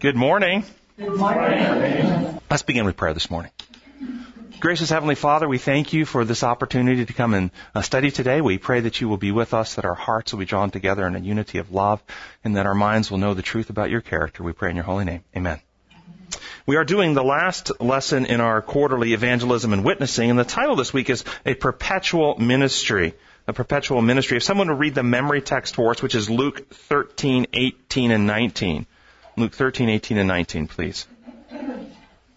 Good morning. Good morning. Let's begin with prayer this morning. Gracious Heavenly Father, we thank you for this opportunity to come and uh, study today. We pray that you will be with us, that our hearts will be drawn together in a unity of love, and that our minds will know the truth about your character. We pray in your holy name. Amen. We are doing the last lesson in our quarterly evangelism and witnessing, and the title this week is A Perpetual Ministry. A perpetual ministry. If someone would read the memory text for us, which is Luke 13, 18, and 19. Luke 13, 18, and 19, please.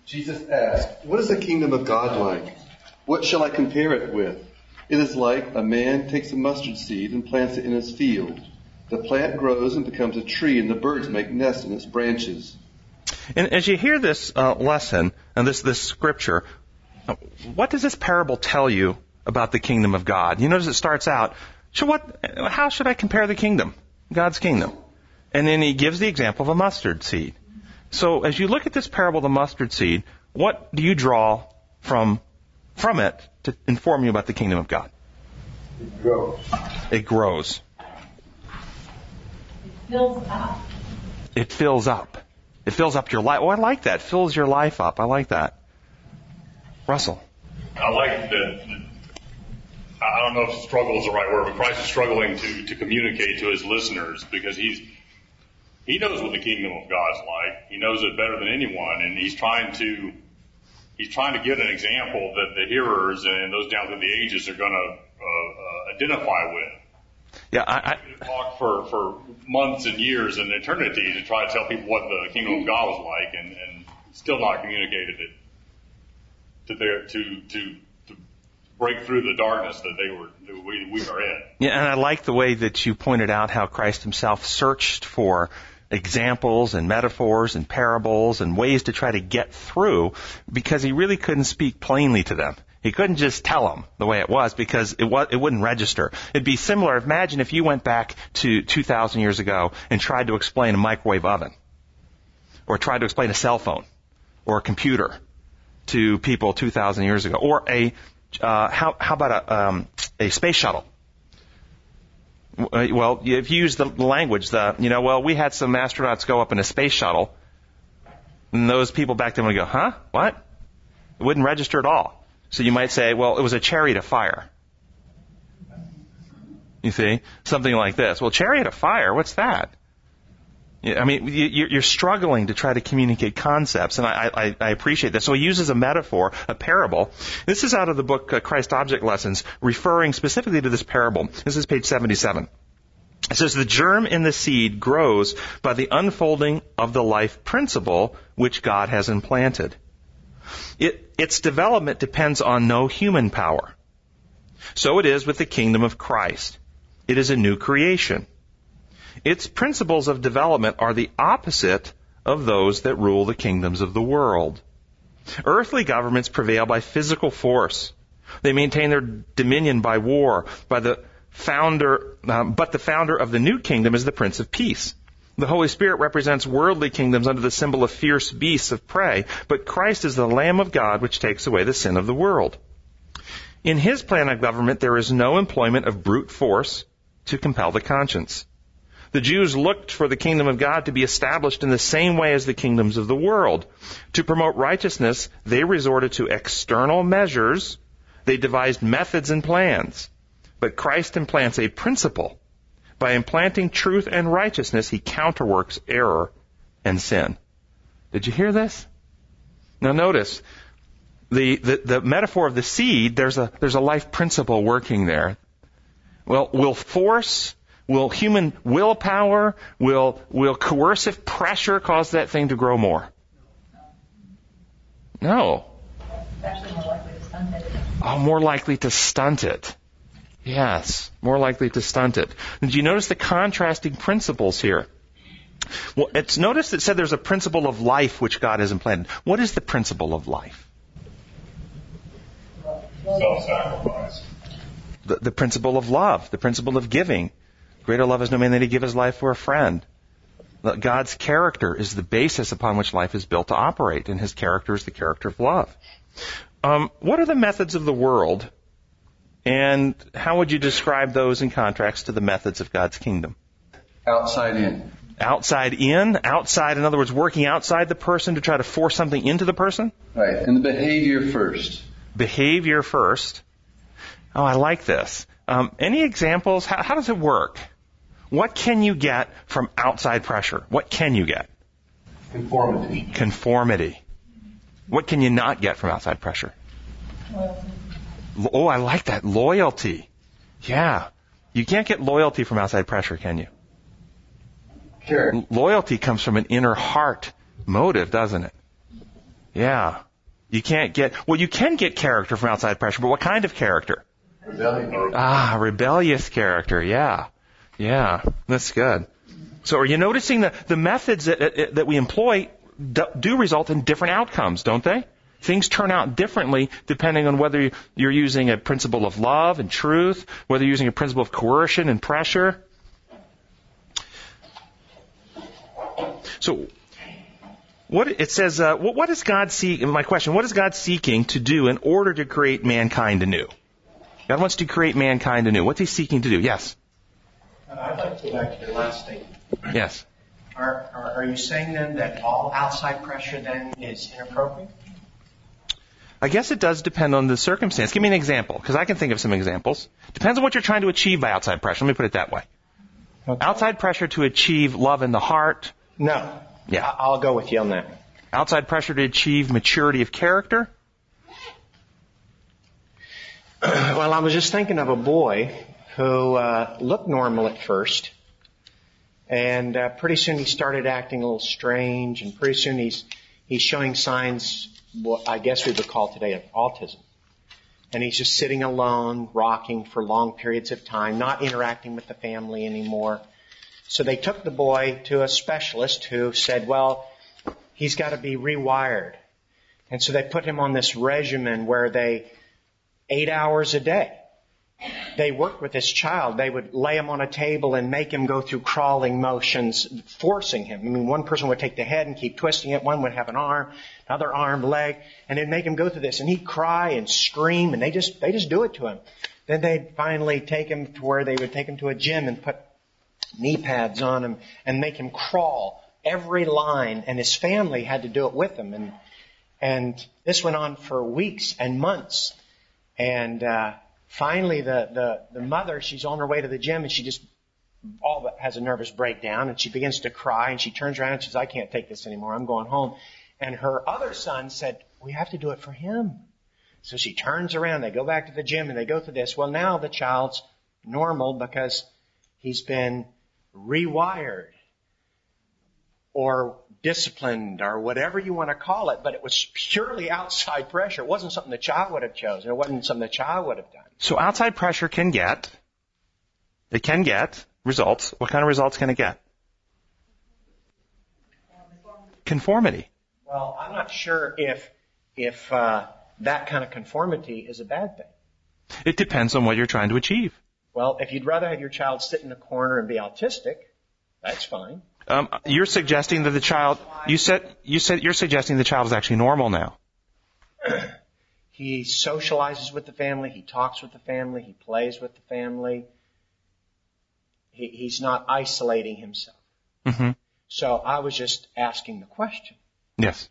Jesus asked, What is the kingdom of God like? What shall I compare it with? It is like a man takes a mustard seed and plants it in his field. The plant grows and becomes a tree, and the birds make nests in its branches. And as you hear this uh, lesson and this this scripture, what does this parable tell you about the kingdom of God? You notice it starts out, so what? How should I compare the kingdom, God's kingdom? And then he gives the example of a mustard seed. So as you look at this parable of the mustard seed, what do you draw from from it to inform you about the kingdom of God? It grows. It grows. It fills up. It fills up. It fills up your life. Oh, I like that. It Fills your life up. I like that. Russell. I like that. I don't know if struggle is the right word, but Christ is struggling to, to communicate to his listeners because he's he knows what the kingdom of God's like. He knows it better than anyone, and he's trying to he's trying to get an example that the hearers and those down through the ages are going to uh, uh, identify with. Yeah, I, I talked for for months and years and eternity to try to tell people what the kingdom of God was like, and, and still not communicated it to their to to break through the darkness that they were that we, we are in. Yeah, and I like the way that you pointed out how Christ himself searched for examples and metaphors and parables and ways to try to get through because he really couldn't speak plainly to them. He couldn't just tell them the way it was because it was, it wouldn't register. It'd be similar. Imagine if you went back to 2,000 years ago and tried to explain a microwave oven or tried to explain a cell phone or a computer to people 2,000 years ago or a, uh, how, how about a, um, a space shuttle Uh, well, if you use the language, the, you know, well, we had some astronauts go up in a space shuttle, and those people back then would go, huh? What? It wouldn't register at all. So you might say, well, it was a chariot of fire. You see? Something like this. Well, chariot of fire, what's that? I mean, you're struggling to try to communicate concepts, and I, appreciate that. So he uses a metaphor, a parable. This is out of the book uh, Christ Object Lessons, referring specifically to this parable. This is page 77. It says, the germ in the seed grows by the unfolding of the life principle which God has implanted. It, its development depends on no human power. So it is with the kingdom of Christ. It is a new creation. Its principles of development are the opposite of those that rule the kingdoms of the world. Earthly governments prevail by physical force. They maintain their dominion by war, by the founder, um, but the founder of the new kingdom is the Prince of Peace. The Holy Spirit represents worldly kingdoms under the symbol of fierce beasts of prey, but Christ is the Lamb of God which takes away the sin of the world. In His plan of government, there is no employment of brute force to compel the conscience. The Jews looked for the kingdom of God to be established in the same way as the kingdoms of the world. To promote righteousness, they resorted to external measures. They devised methods and plans. But Christ implants a principle. By implanting truth and righteousness, he counterworks error and sin. Did you hear this? Now notice, the, the, the metaphor of the seed, there's a, there's a life principle working there. Well, will force Will human willpower, will, will coercive pressure cause that thing to grow more? No. Oh, more likely to stunt it. Yes, more likely to stunt it. Did you notice the contrasting principles here? Well, it's noticed it said there's a principle of life which God has implanted. What is the principle of life? Self-sacrifice. The, the principle of love, the principle of giving, Greater love is no man than he give his life for a friend. God's character is the basis upon which life is built to operate, and his character is the character of love. Um, what are the methods of the world, and how would you describe those in contrast to the methods of God's kingdom? Outside in. Outside in, outside, in other words, working outside the person to try to force something into the person. Right. And the behavior first. Behavior first. Oh, I like this. Um, any examples? How, how does it work? What can you get from outside pressure? What can you get? Conformity. Conformity. What can you not get from outside pressure? Loyalty. Oh, I like that. Loyalty. Yeah. You can't get loyalty from outside pressure, can you? Care. Loyalty comes from an inner heart motive, doesn't it? Yeah. You can't get, well, you can get character from outside pressure, but what kind of character? Rebellion. Ah, rebellious character. Yeah. Yeah. That's good. So are you noticing the, the methods that, that we employ do result in different outcomes, don't they? Things turn out differently depending on whether you're using a principle of love and truth, whether you're using a principle of coercion and pressure. So, what it says, uh, what, what is God seeking? My question: What is God seeking to do in order to create mankind anew? God wants to create mankind anew. What's He seeking to do? Yes. I'd like to go back to your last statement. Yes. Are, are, are you saying then that all outside pressure then is inappropriate? I guess it does depend on the circumstance. Give me an example, because I can think of some examples. Depends on what you're trying to achieve by outside pressure. Let me put it that way. Okay. Outside pressure to achieve love in the heart. No. Yeah. I- I'll go with you on that. Outside pressure to achieve maturity of character. well, I was just thinking of a boy who uh, looked normal at first, and uh, pretty soon he started acting a little strange, and pretty soon he's he's showing signs, what I guess we would call today, of autism. And he's just sitting alone, rocking for long periods of time, not interacting with the family anymore. So they took the boy to a specialist who said, well, he's got to be rewired. And so they put him on this regimen where they, eight hours a day, they worked with this child. They would lay him on a table and make him go through crawling motions, forcing him. I mean, one person would take the head and keep twisting it. One would have an arm, another arm, leg, and they'd make him go through this. And he'd cry and scream, and they just they just do it to him. Then they'd finally take him to where they would take him to a gym and put knee pads on him and make him crawl every line. And his family had to do it with him. And and this went on for weeks and months. And uh, finally, the, the, the mother, she's on her way to the gym and she just all but has a nervous breakdown and she begins to cry and she turns around and says, I can't take this anymore. I'm going home. And her other son said, we have to do it for him. So she turns around. They go back to the gym and they go through this. Well, now the child's normal because he's been rewired or disciplined or whatever you want to call it, but it was purely outside pressure. It wasn't something the child would have chosen. It wasn't something the child would have done. So outside pressure can get, it can get results. What kind of results can it get? Conformity. Well, I'm not sure if if uh, that kind of conformity is a bad thing. It depends on what you're trying to achieve. Well, if you'd rather have your child sit in a corner and be autistic, that's fine. Um, you're suggesting that the child, you said, you said, you're suggesting the child is actually normal now. He socializes with the family. He talks with the family. He plays with the family. He, he's not isolating himself. hmm So I was just asking the question: Yes.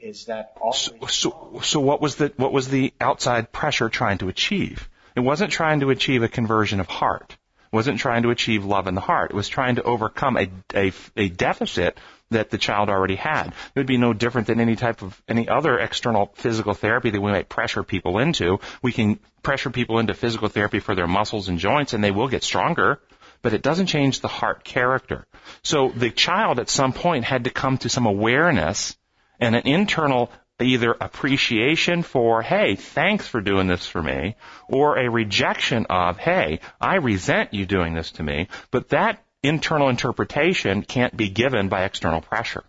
Is that all? So, so, so what was the, what was the outside pressure trying to achieve? It wasn't trying to achieve a conversion of heart. Wasn't trying to achieve love in the heart. It was trying to overcome a, a, a deficit that the child already had. It would be no different than any type of, any other external physical therapy that we might pressure people into. We can pressure people into physical therapy for their muscles and joints and they will get stronger, but it doesn't change the heart character. So the child at some point had to come to some awareness and an internal either appreciation for, hey, thanks for doing this for me, or a rejection of, hey, I resent you doing this to me, but that internal interpretation can't be given by external pressure.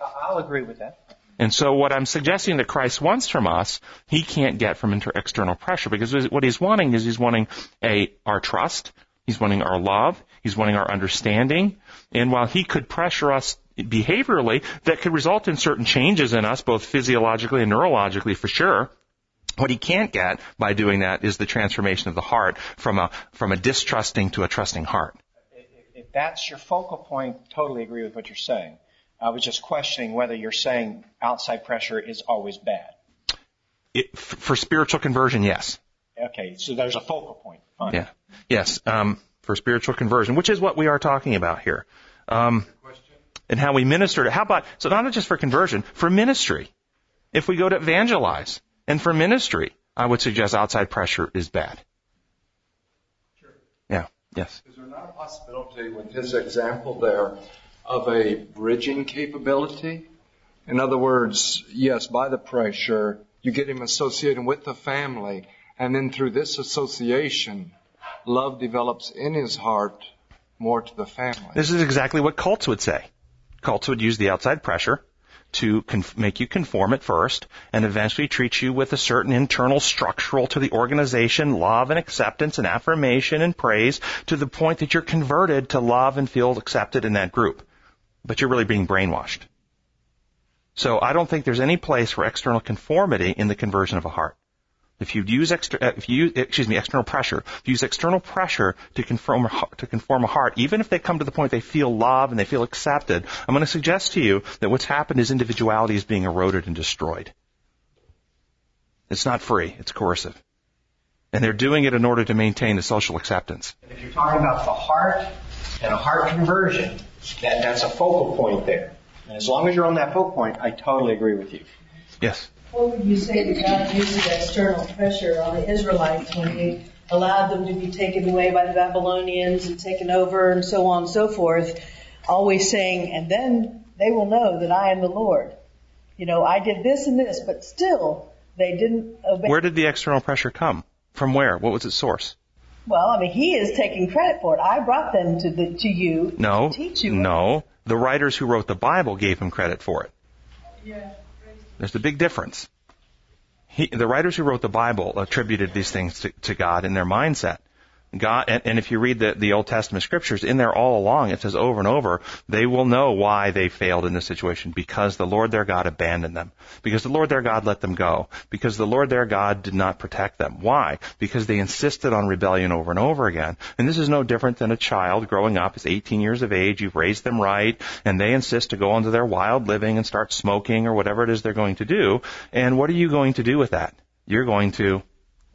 I'll agree with that. And so what I'm suggesting that Christ wants from us, he can't get from inter- external pressure because what he's wanting is he's wanting a, our trust, he's wanting our love, he's wanting our understanding, and while he could pressure us behaviorally, that could result in certain changes in us, both physiologically and neurologically for sure, what he can't get by doing that is the transformation of the heart from a, from a distrusting to a trusting heart. If that's your focal point, totally agree with what you're saying. I was just questioning whether you're saying outside pressure is always bad. It, for spiritual conversion, yes. Okay, so there's a focal point. Fine. Yeah. Yes. Um, for spiritual conversion, which is what we are talking about here. Um, and how we minister to, how about, so not just for conversion, for ministry. If we go to evangelize and for ministry, I would suggest outside pressure is bad. Sure. Yeah. Yes. Is there not a possibility with his example there of a bridging capability? In other words, yes, by the pressure, you get him associated with the family, and then through this association, love develops in his heart more to the family. This is exactly what cults would say. Cults would use the outside pressure to conf- make you conform at first and eventually treat you with a certain internal structural to the organization love and acceptance and affirmation and praise to the point that you're converted to love and feel accepted in that group. But you're really being brainwashed. So I don't think there's any place for external conformity in the conversion of a heart. If you use extra, uh, if you use, excuse me, external pressure, if you use external pressure to conform to conform a heart, even if they come to the point they feel love and they feel accepted, I'm going to suggest to you that what's happened is individuality is being eroded and destroyed. It's not free; it's coercive, and they're doing it in order to maintain the social acceptance. And if you're talking about the heart and a heart conversion, that that's a focal point there. And as long as you're on that focal point, I totally agree with you. Yes. What would you say that God uses external pressure on the Israelites when He allowed them to be taken away by the Babylonians and taken over and so on and so forth, always saying, and then they will know that I am the Lord. You know, I did this and this, but still they didn't obey. Where did the external pressure come? From where? What was its source? Well, I mean, He is taking credit for it. I brought them to the to you No. to teach you. No. The writers who wrote the Bible gave him credit for it. Yeah. There's a big difference. He, the writers who wrote the Bible attributed these things to, to God in their mindset. God, and, and if you read the, the Old Testament scriptures, in there all along, it says over and over, they will know why they failed in this situation because the Lord their God abandoned them. Because the Lord their God let them go. Because the Lord their God did not protect them. Why? Because they insisted on rebellion over and over again. And this is no different than a child growing up is 18 years of age, you've raised them right, and they insist to go into their wild living and start smoking or whatever it is they're going to do. And what are you going to do with that? You're going to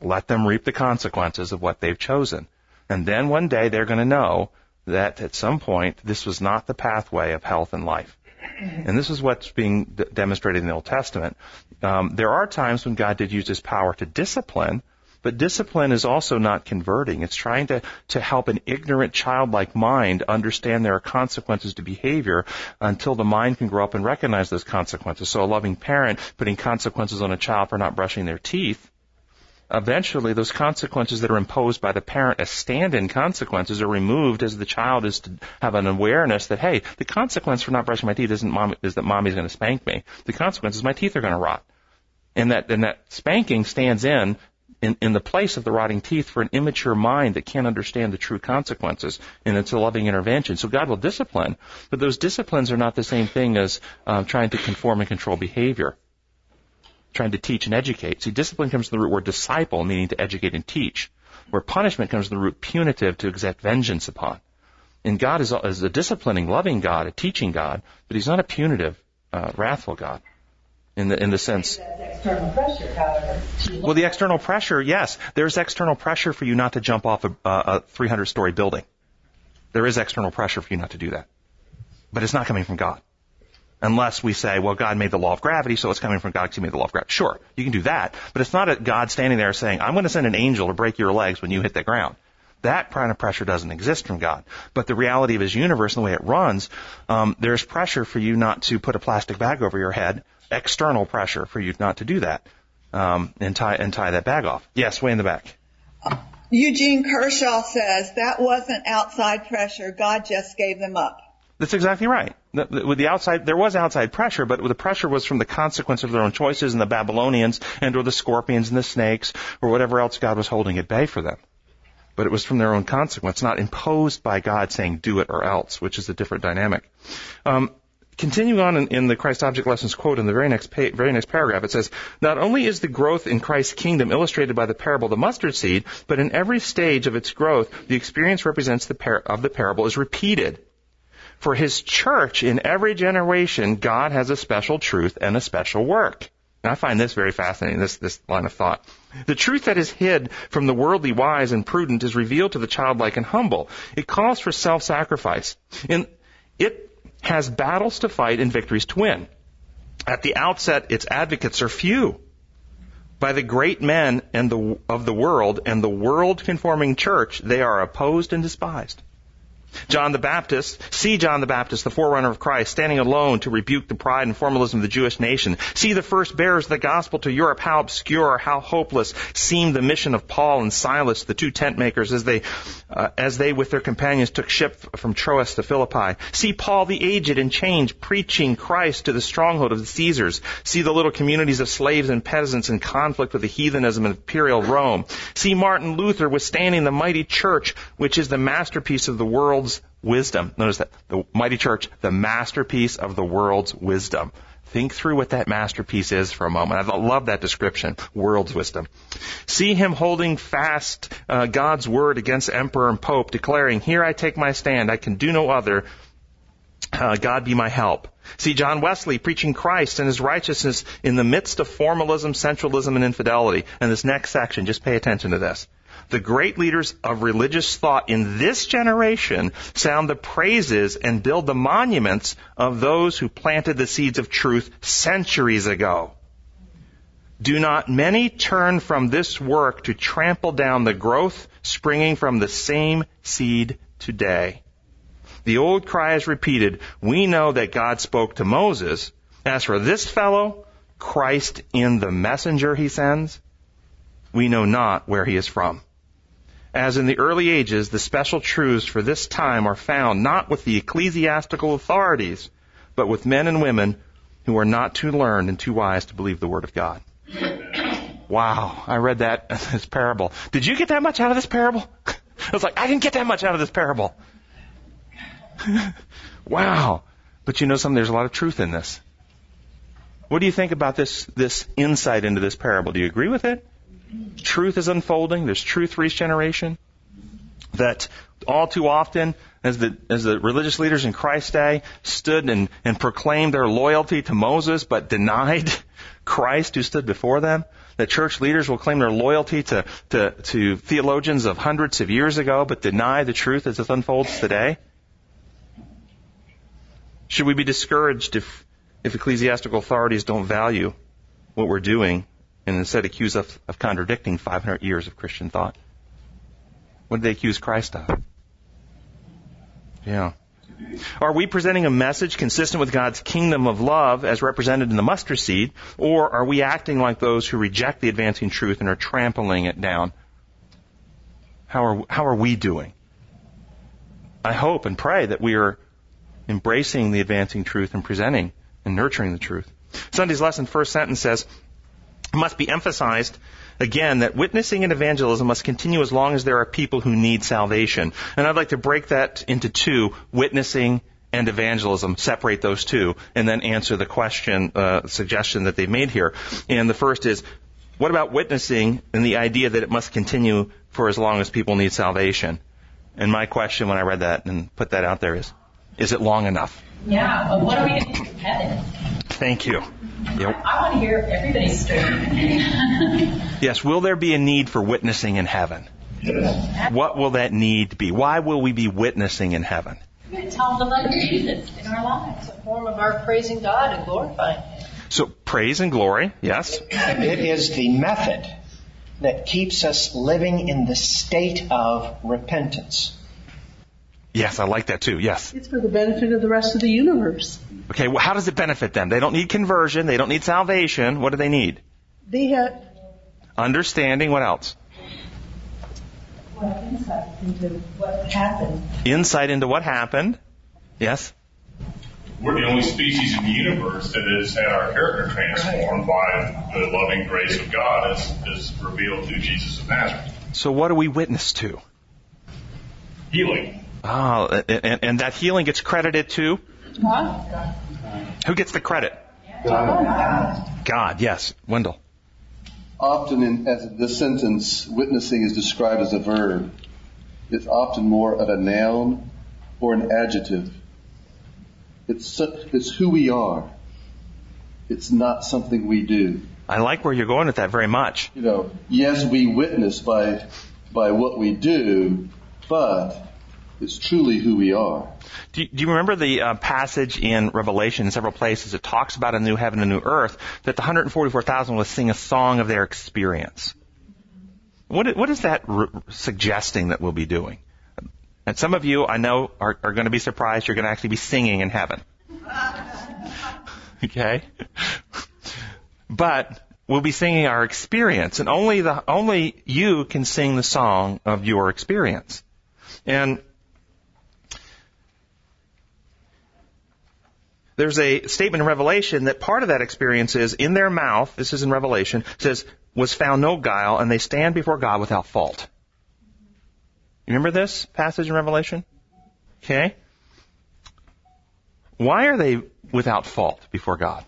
let them reap the consequences of what they've chosen. And then one day they're going to know that at some point this was not the pathway of health and life. And this is what's being d- demonstrated in the Old Testament. Um, there are times when God did use His power to discipline, but discipline is also not converting. It's trying to, to help an ignorant childlike mind understand there are consequences to behavior until the mind can grow up and recognize those consequences. So a loving parent putting consequences on a child for not brushing their teeth eventually those consequences that are imposed by the parent as stand-in consequences are removed as the child is to have an awareness that, hey, the consequence for not brushing my teeth isn't mom, is that mommy's going to spank me. The consequence is my teeth are going to rot. And that, and that spanking stands in, in, in the place of the rotting teeth for an immature mind that can't understand the true consequences. And it's a loving intervention. So God will discipline, but those disciplines are not the same thing as um, trying to conform and control behavior trying to teach and educate. See, discipline comes from the root word disciple, meaning to educate and teach, where punishment comes from the root punitive, to exact vengeance upon. And God is a, is a disciplining, loving God, a teaching God, but He's not a punitive, uh, wrathful God. In the in the sense, pressure, well, the external pressure, yes, there's external pressure for you not to jump off a, a 300 story building. There is external pressure for you not to do that, but it's not coming from God. Unless we say, well, God made the law of gravity, so it's coming from God because He made the law of gravity. Sure, you can do that, but it's not a God standing there saying, I'm going to send an angel to break your legs when you hit the ground. That kind of pressure doesn't exist from God. But the reality of His universe and the way it runs, um, there's pressure for you not to put a plastic bag over your head, external pressure for you not to do that, um, and tie and tie that bag off. Yes, way in the back. Eugene Kershaw says that wasn't outside pressure. God just gave them up. That's exactly right. With the outside, there was outside pressure, but the pressure was from the consequence of their own choices and the Babylonians and or the scorpions and the snakes or whatever else God was holding at bay for them. But it was from their own consequence, not imposed by God saying do it or else, which is a different dynamic. Um, continuing on in, in, the Christ Object Lessons quote in the very next pa- very next paragraph, it says, "Not only is the growth in Christ's kingdom illustrated by the parable of the mustard seed, but in every stage of its growth, the experience represents the par- of the parable is repeated. For His church in every generation, God has a special truth and a special work." And I find this very fascinating, this, this line of thought. The truth that is hid from the worldly wise and prudent is revealed to the childlike and humble. It calls for self-sacrifice. And it has battles to fight and victories to win. At the outset, its advocates are few. By the great men and the, of the world and the world conforming church, they are opposed and despised. John the Baptist, see John the Baptist, the forerunner of Christ, standing alone to rebuke the pride and formalism of the Jewish nation. See the first bearers of the gospel to Europe, how obscure, how hopeless seemed the mission of Paul and Silas, the two tent makers, as they, uh, as they with their companions took ship from Troas to Philippi. See Paul the aged and changed, preaching Christ to the stronghold of the Caesars. See the little communities of slaves and peasants in conflict with the heathenism of imperial Rome. See Martin Luther withstanding the mighty church, which is the masterpiece of the world world's wisdom. Notice that the mighty church, the masterpiece of the world's wisdom. Think through what that masterpiece is for a moment. I love that description, world's wisdom. See him holding fast uh, God's word against emperor and pope, declaring, "Here I take my stand. I can do no other. Uh, God be my help." See John Wesley preaching Christ and his righteousness in the midst of formalism, sensualism, and infidelity. And this next section, just pay attention to this the great leaders of religious thought in this generation sound the praises and build the monuments of those who planted the seeds of truth centuries ago. Do not many turn from this work to trample down the growth springing from the same seed today? The old cry is repeated. We know that God spoke to Moses. As for this fellow, Christ in the messenger he sends, we know not where he is from. As in the early ages, the special truths for this time are found not with the ecclesiastical authorities, but with men and women who are not too learned and too wise to believe the Word of God. Wow, I read that this parable. Did you get that much out of this parable? I was like, I didn't get that much out of this parable. wow. But you know something, there's a lot of truth in this. What do you think about this, this insight into this parable? Do you agree with it? Truth is unfolding. There's truth for each generation. That all too often, as the, as the religious leaders in Christ's day stood and, and proclaimed their loyalty to Moses, but denied Christ who stood before them, that church leaders will claim their loyalty to, to, to theologians of hundreds of years ago, but deny the truth as it unfolds today? Should we be discouraged if, if ecclesiastical authorities don't value what we're doing and instead accuse us of contradicting 500 years of Christian thought. What did they accuse Christ of? Yeah. Are we presenting a message consistent with God's kingdom of love as represented in the mustard seed, or are we acting like those who reject the advancing truth and are trampling it down? How are, how are we doing? I hope and pray that we are embracing the advancing truth and presenting and nurturing the truth. Sunday's lesson first sentence says, must be emphasized again that witnessing and evangelism must continue as long as there are people who need salvation. And I'd like to break that into two, witnessing and evangelism, separate those two, and then answer the question, uh, suggestion that they've made here. And the first is, what about witnessing and the idea that it must continue for as long as people need salvation? And my question when I read that and put that out there is, is it long enough? Yeah, but what are we going to do in heaven? Thank you. Yep. I want to hear everybody's story. yes, will there be a need for witnessing in heaven? What will that need be? Why will we be witnessing in heaven? Tell them about Jesus in our lives. It's a form of our praising God and glorifying Him. So praise and glory, yes. It is the method that keeps us living in the state of repentance. Yes, I like that too. Yes. It's for the benefit of the rest of the universe. Okay, well, how does it benefit them? They don't need conversion. They don't need salvation. What do they need? They have understanding. What else? Well, insight into what happened. Insight into what happened. Yes. We're the only species in the universe that has had our character transformed by the loving grace of God as, as revealed through Jesus of Nazareth. So what do we witness to? Healing. Ah, and, and that healing gets credited to? Who gets the credit? God, yes. Wendell. Often, in, as this sentence, witnessing is described as a verb. It's often more of a noun or an adjective. It's, it's who we are. It's not something we do. I like where you're going with that very much. You know, yes, we witness by, by what we do, but it's truly who we are. Do you, do you remember the uh, passage in Revelation in several places? It talks about a new heaven and a new earth, that the 144,000 will sing a song of their experience. What, what is that re- suggesting that we'll be doing? And some of you, I know, are, are going to be surprised you're going to actually be singing in heaven. Okay? But we'll be singing our experience, and only the, only you can sing the song of your experience. And there's a statement in Revelation that part of that experience is in their mouth, this is in Revelation, says, was found no guile, and they stand before God without fault. You remember this passage in Revelation? Okay. Why are they without fault before God?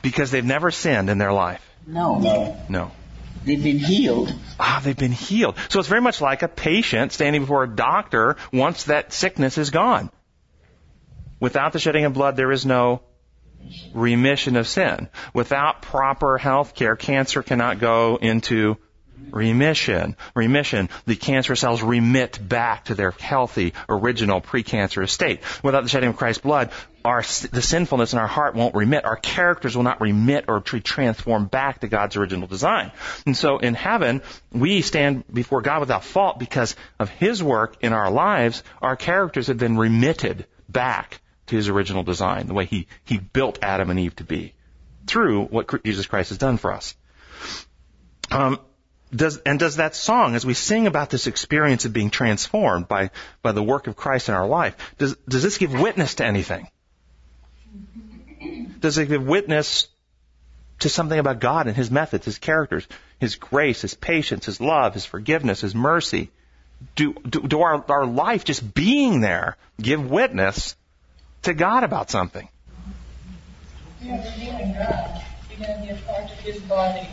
Because they've never sinned in their life. No. No. No. They've been healed. Ah, they've been healed. So it's very much like a patient standing before a doctor once that sickness is gone. Without the shedding of blood, there is no remission of sin. Without proper health care, cancer cannot go into remission. Remission. The cancer cells remit back to their healthy, original, precancerous state. Without the shedding of Christ's blood, our, the sinfulness in our heart won't remit. Our characters will not remit or be transformed back to God's original design. And so in heaven, we stand before God without fault because of His work in our lives. Our characters have been remitted back to His original design, the way He, He built Adam and Eve to be, through what Jesus Christ has done for us. Um, does, and does that song, as we sing about this experience of being transformed by, by the work of Christ in our life, does, does this give witness to anything? Does it give witness to something about God and His methods, His characters, His grace, His patience, His love, His forgiveness, His mercy? Do, do, do our, our life just being there give witness to God about something? Believing God. Part of His body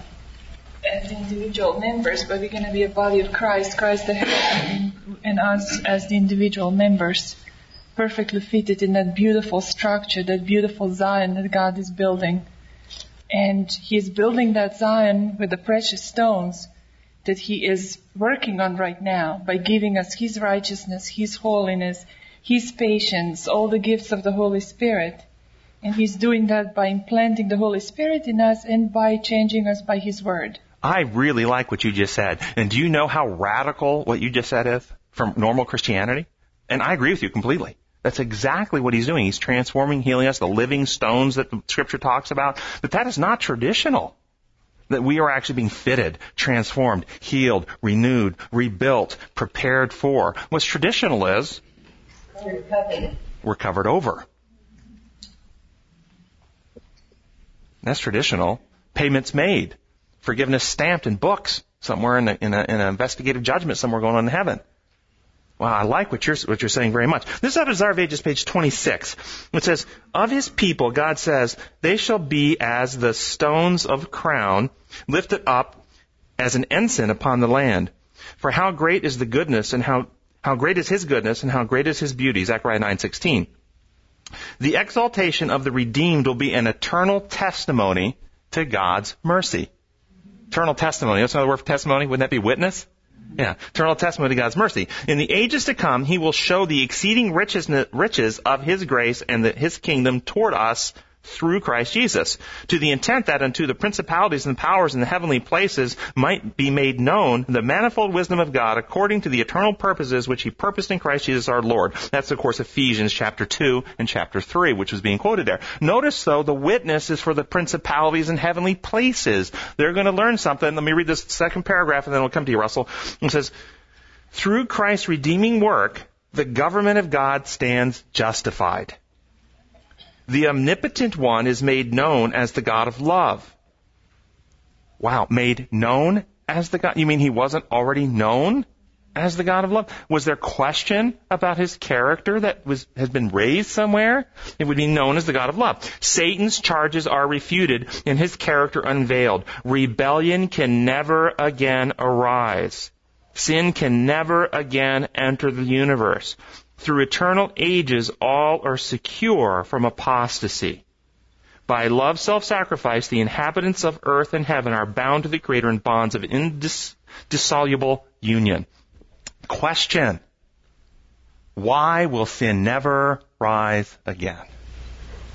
as individual members, but we're going to be a body of Christ, Christ the head, and us as the individual members, perfectly fitted in that beautiful structure, that beautiful Zion that God is building. And He is building that Zion with the precious stones that He is working on right now by giving us His righteousness, His holiness, His patience, all the gifts of the Holy Spirit. And He's doing that by implanting the Holy Spirit in us and by changing us by His Word. I really like what you just said. And do you know how radical what you just said is from normal Christianity? And I agree with you completely. That's exactly what he's doing. He's transforming, healing us, the living stones that the scripture talks about. But that is not traditional. That we are actually being fitted, transformed, healed, renewed, rebuilt, prepared for. What's traditional is We're covered. we're covered over. That's traditional. Payments made forgiveness stamped in books somewhere in, a, in, a, in an investigative judgment somewhere going on in heaven. Wow, I like what you're, what you're saying very much. This is out of Desire Ages, page 26. It says, Of his people, God says, they shall be as the stones of crown, lifted up as an ensign upon the land. For how great is the goodness and how, how great is his goodness and how great is his beauty. Zechariah 9:16. The exaltation of the redeemed will be an eternal testimony to God's mercy. Eternal testimony. What's another word for testimony? Wouldn't that be witness? Yeah. Eternal testimony to God's mercy. In the ages to come, He will show the exceeding riches, riches of His grace and the, His kingdom toward us through Christ Jesus, to the intent that unto the principalities and powers in the heavenly places might be made known the manifold wisdom of God according to the eternal purposes which He purposed in Christ Jesus our Lord. That's of course Ephesians chapter 2 and chapter 3, which was being quoted there. Notice though, the witness is for the principalities and heavenly places. They're going to learn something. Let me read this second paragraph and then we'll come to you, Russell. It says, through Christ's redeeming work, the government of God stands justified the omnipotent one is made known as the God of love. Wow, made known as the God? You mean he wasn't already known? as the God of love? Was there question about his character that was has been raised somewhere? It would be known as the God of love. Satan's charges are refuted and his character unveiled. Rebellion can never again arise. Sin can never again enter the universe. Through eternal ages, all are secure from apostasy. By love self-sacrifice, the inhabitants of earth and heaven are bound to the Creator in bonds of indissoluble union. Question. Why will sin never rise again?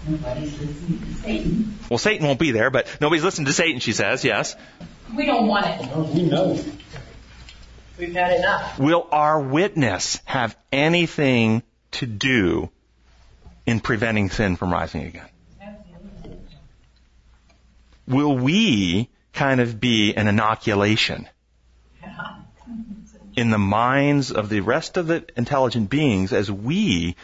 Nobody's listening to Satan. Well, Satan won't be there, but nobody's listening to Satan, she says, yes. We don't want it. We know. We've had enough. Will our witness have anything to do in preventing sin from rising again? Will we kind of be an inoculation in the minds of the rest of the intelligent beings as we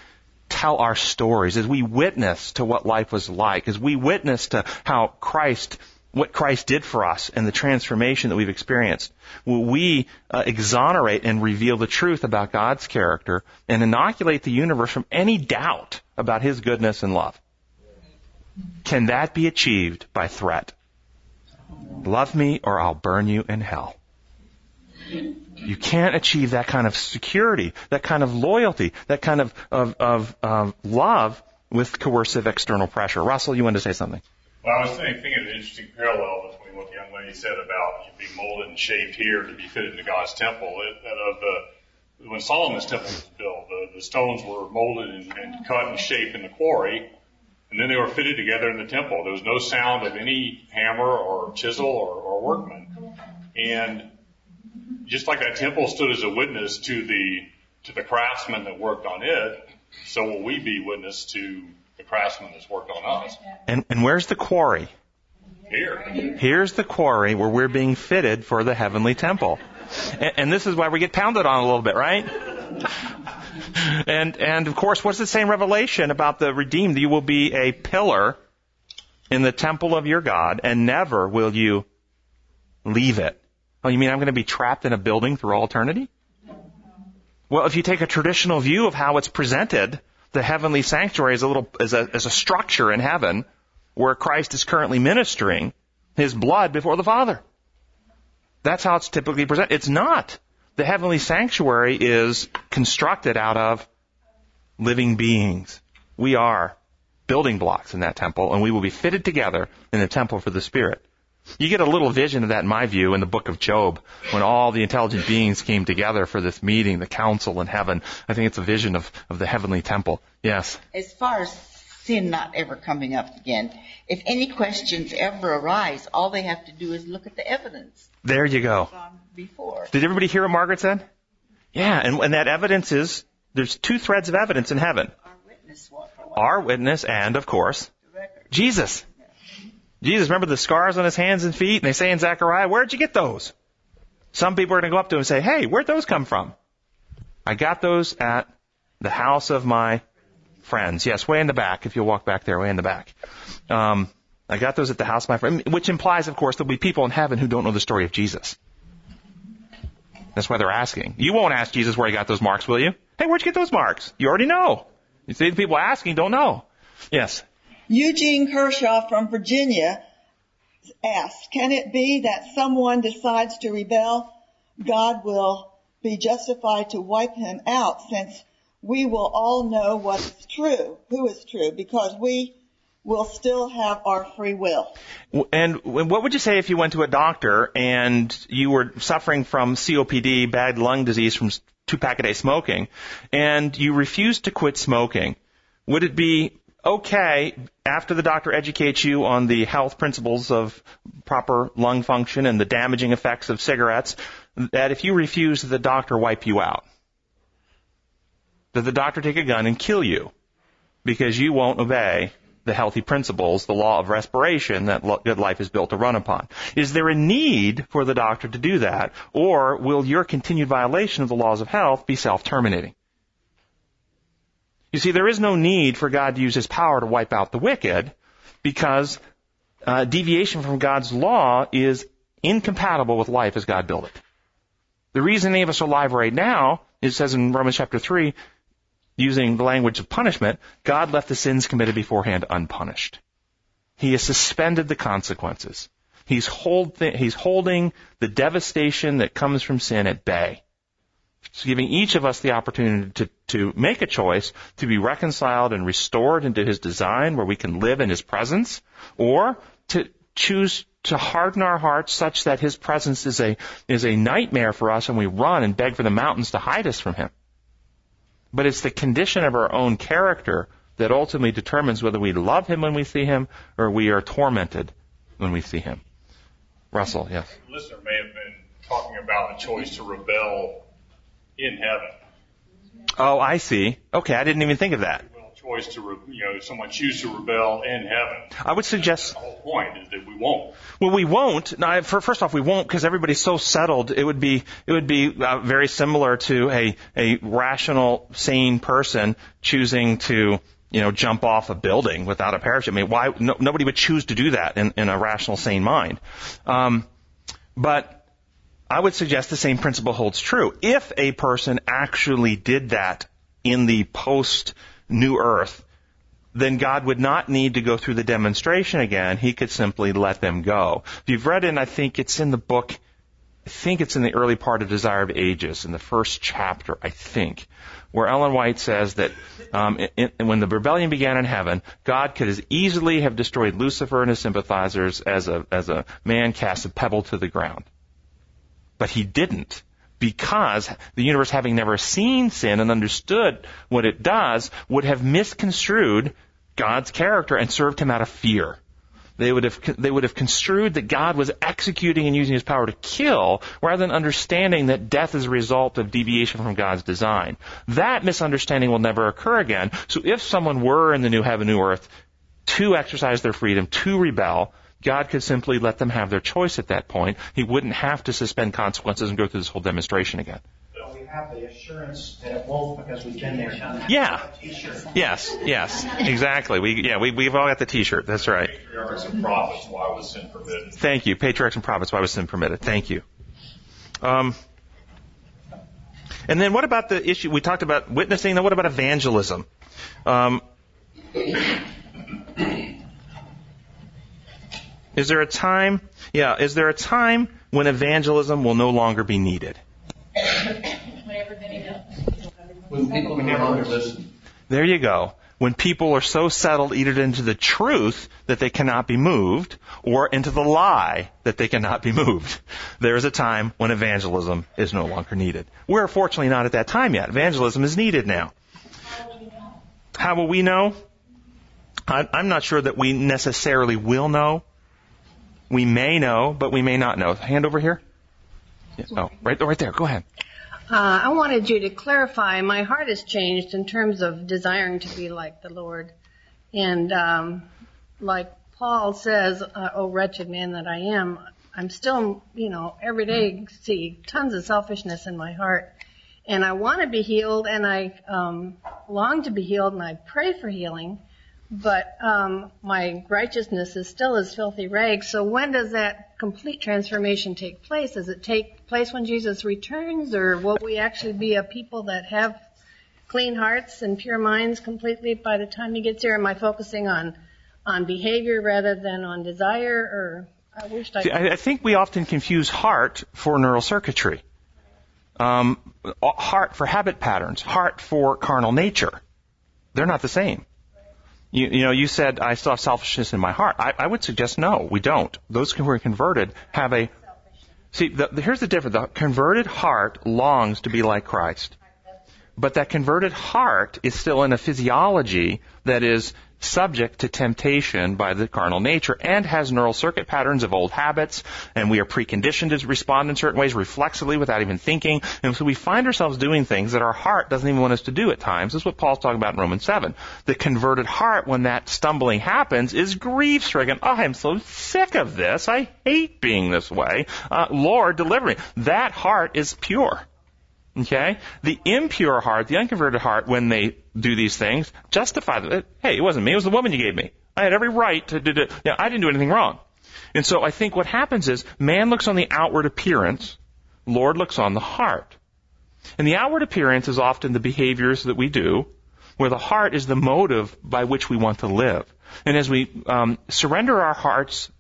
tell our stories, as we witness to what life was like, as we witness to how Christ, what Christ did for us and the transformation that we've experienced? Will we uh, exonerate and reveal the truth about God's character and inoculate the universe from any doubt about His goodness and love? Can that be achieved by threat? Love me or I'll burn you in hell. You can't achieve that kind of security, that kind of loyalty, that kind of, of, of, of love with coercive external pressure. Russell, you wanted to say something? Well, I was thinking, of an interesting parallel between what the young lady said about being molded and shaped here to be fitted into God's temple. It, of the, when Solomon's temple was built, the, the stones were molded and, and cut and shaped in the quarry, and then they were fitted together in the temple. There was no sound of any hammer or chisel or, or workman. And just like that temple stood as a witness to the to the craftsman that worked on it, so will we be witness to craftsman that's worked on us. And, and where's the quarry? Here. Here's the quarry where we're being fitted for the heavenly temple. And, and this is why we get pounded on a little bit, right? And, and of course, what's the same revelation about the redeemed? You will be a pillar in the temple of your God and never will you leave it. Oh, you mean I'm going to be trapped in a building through all eternity? Well, if you take a traditional view of how it's presented, the heavenly sanctuary is a little, is a, is a structure in heaven where Christ is currently ministering his blood before the Father. That's how it's typically presented. It's not. The heavenly sanctuary is constructed out of living beings. We are building blocks in that temple and we will be fitted together in the temple for the Spirit. You get a little vision of that, in my view, in the book of Job, when all the intelligent beings came together for this meeting, the council in heaven. I think it's a vision of, of the heavenly temple. Yes. As far as sin not ever coming up again, if any questions ever arise, all they have to do is look at the evidence. There you go. Before. Did everybody hear what Margaret said? Yeah, and, and that evidence is, there's two threads of evidence in heaven. Our witness, what, Our witness and, of course, Jesus. Jesus, remember the scars on his hands and feet? And they say in Zechariah, where'd you get those? Some people are going to go up to him and say, hey, where'd those come from? I got those at the house of my friends. Yes, way in the back, if you'll walk back there, way in the back. Um, I got those at the house of my friend, which implies, of course, there'll be people in heaven who don't know the story of Jesus. That's why they're asking. You won't ask Jesus where he got those marks, will you? Hey, where'd you get those marks? You already know. You see, the people asking don't know. Yes. Eugene Kershaw from Virginia asks, can it be that someone decides to rebel? God will be justified to wipe him out since we will all know what is true, who is true, because we will still have our free will. And what would you say if you went to a doctor and you were suffering from COPD, bad lung disease from two pack a day smoking, and you refused to quit smoking? Would it be okay after the doctor educates you on the health principles of proper lung function and the damaging effects of cigarettes that if you refuse, the doctor wipe you out? That the doctor take a gun and kill you because you won't obey the healthy principles, the law of respiration that good life is built to run upon. Is there a need for the doctor to do that, or will your continued violation of the laws of health be self-terminating? You see, there is no need for God to use His power to wipe out the wicked, because uh, deviation from God's law is incompatible with life as God built it. The reason any of us are alive right now, it says in Romans chapter 3, using the language of punishment, God left the sins committed beforehand unpunished. He has suspended the consequences. He's, hold th- he's holding the devastation that comes from sin at bay. So giving each of us the opportunity to, to make a choice to be reconciled and restored into His design where we can live in His presence, or to choose to harden our hearts such that His presence is a, is a nightmare for us and we run and beg for the mountains to hide us from Him. But it's the condition of our own character that ultimately determines whether we love Him when we see Him or we are tormented when we see Him. Russell, yes. The listener may have been talking about the choice to rebel in heaven. Oh, I see. Okay, I didn't even think of that. Well, choice to, re- you know, someone choose to rebel in heaven. I would suggest. The whole point is that we won't. Well, we won't. Now, for, first off, we won't because everybody's so settled. It would be it would be uh, very similar to a a rational, sane person choosing to you know jump off a building without a parachute. I mean, why? No, nobody would choose to do that in, in a rational, sane mind. Um, but I would suggest the same principle holds true. If a person actually did that in the post New Earth, then God would not need to go through the demonstration again. He could simply let them go. If you've read it, and I think it's in the book, I think it's in the early part of Desire of Ages, in the first chapter, I think, where Ellen White says that um, when the rebellion began in heaven, God could as easily have destroyed Lucifer and his sympathizers as a as a man casts a pebble to the ground. But he didn't because the universe having never seen sin and understood what it does would have misconstrued God's character and served him out of fear. They would have, they would have construed that God was executing and using his power to kill rather than understanding that death is a result of deviation from God's design. That misunderstanding will never occur again. So if someone were in the new heaven, new earth to exercise their freedom, to rebel, God could simply let them have their choice at that point. He wouldn't have to suspend consequences and go through this whole demonstration again. we have the assurance that it won't because we've been there. Yeah. Yes. Yes. Exactly. We yeah we we've all got the T-shirt. That's right. Patriarchs and prophets. Why was sin permitted? Thank you. Patriarchs and prophets. Why was sin permitted? Thank you. Um. And then what about the issue we talked about witnessing? Then what about evangelism? Um, Is there a time? Yeah. Is there a time when evangelism will no longer be needed? When people no longer listen. There you go. When people are so settled either into the truth that they cannot be moved or into the lie that they cannot be moved. There is a time when evangelism is no longer needed. We're fortunately not at that time yet. Evangelism is needed now. How will we know? I'm not sure that we necessarily will know. We may know, but we may not know. Hand over here. Yeah. Oh, right, right there. Go ahead. Uh, I wanted you to clarify. My heart has changed in terms of desiring to be like the Lord, and um, like Paul says, uh, "Oh wretched man that I am." I'm still, you know, every day see tons of selfishness in my heart, and I want to be healed, and I um, long to be healed, and I pray for healing but um, my righteousness is still as filthy rags. So when does that complete transformation take place? Does it take place when Jesus returns, or will we actually be a people that have clean hearts and pure minds completely by the time he gets here? Am I focusing on on behavior rather than on desire, or I wish I. See, I, think we often confuse heart for neural circuitry. Um, heart for habit patterns, heart for carnal nature. They're not the same. You, you know, you said I still have selfishness in my heart. I, I would suggest no, we don't. Those who are converted have a. See, the, the, here's the difference. The converted heart longs to be like Christ. But that converted heart is still in a physiology that is subject to temptation by the carnal nature and has neural circuit patterns of old habits and we are preconditioned to respond in certain ways reflexively without even thinking and so we find ourselves doing things that our heart doesn't even want us to do at times. This is what paul's talking about in romans 7 the converted heart when that stumbling happens is grief stricken oh i'm so sick of this. I hate being this way. Uh, lord deliver me. That heart is pure Okay? The impure heart, the unconverted heart, when they do these things, justify them. Hey, it wasn't me, it was the woman you gave me. I had every right to do it. I didn't do anything wrong. And so I think what happens is man looks on the outward appearance, Lord looks on the heart. And the outward appearance is often the behaviors that we do, where the heart is the motive by which we want to live. And as we um, surrender our hearts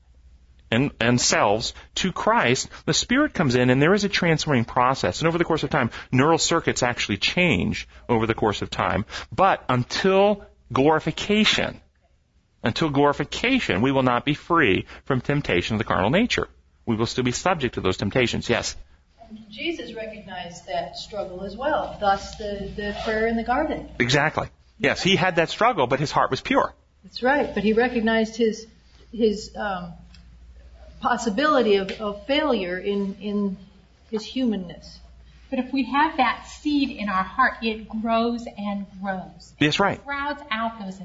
and, and selves to Christ, the Spirit comes in and there is a transforming process. And over the course of time, neural circuits actually change over the course of time. But until glorification, until glorification, we will not be free from temptation of the carnal nature. We will still be subject to those temptations. Yes? Jesus recognized that struggle as well, thus the, the prayer in the garden. Exactly. Yes, he had that struggle, but his heart was pure. That's right, but he recognized his his um, possibility of, of failure in in his humanness. But if we have that seed in our heart, it grows and grows. That's right. It crowds out those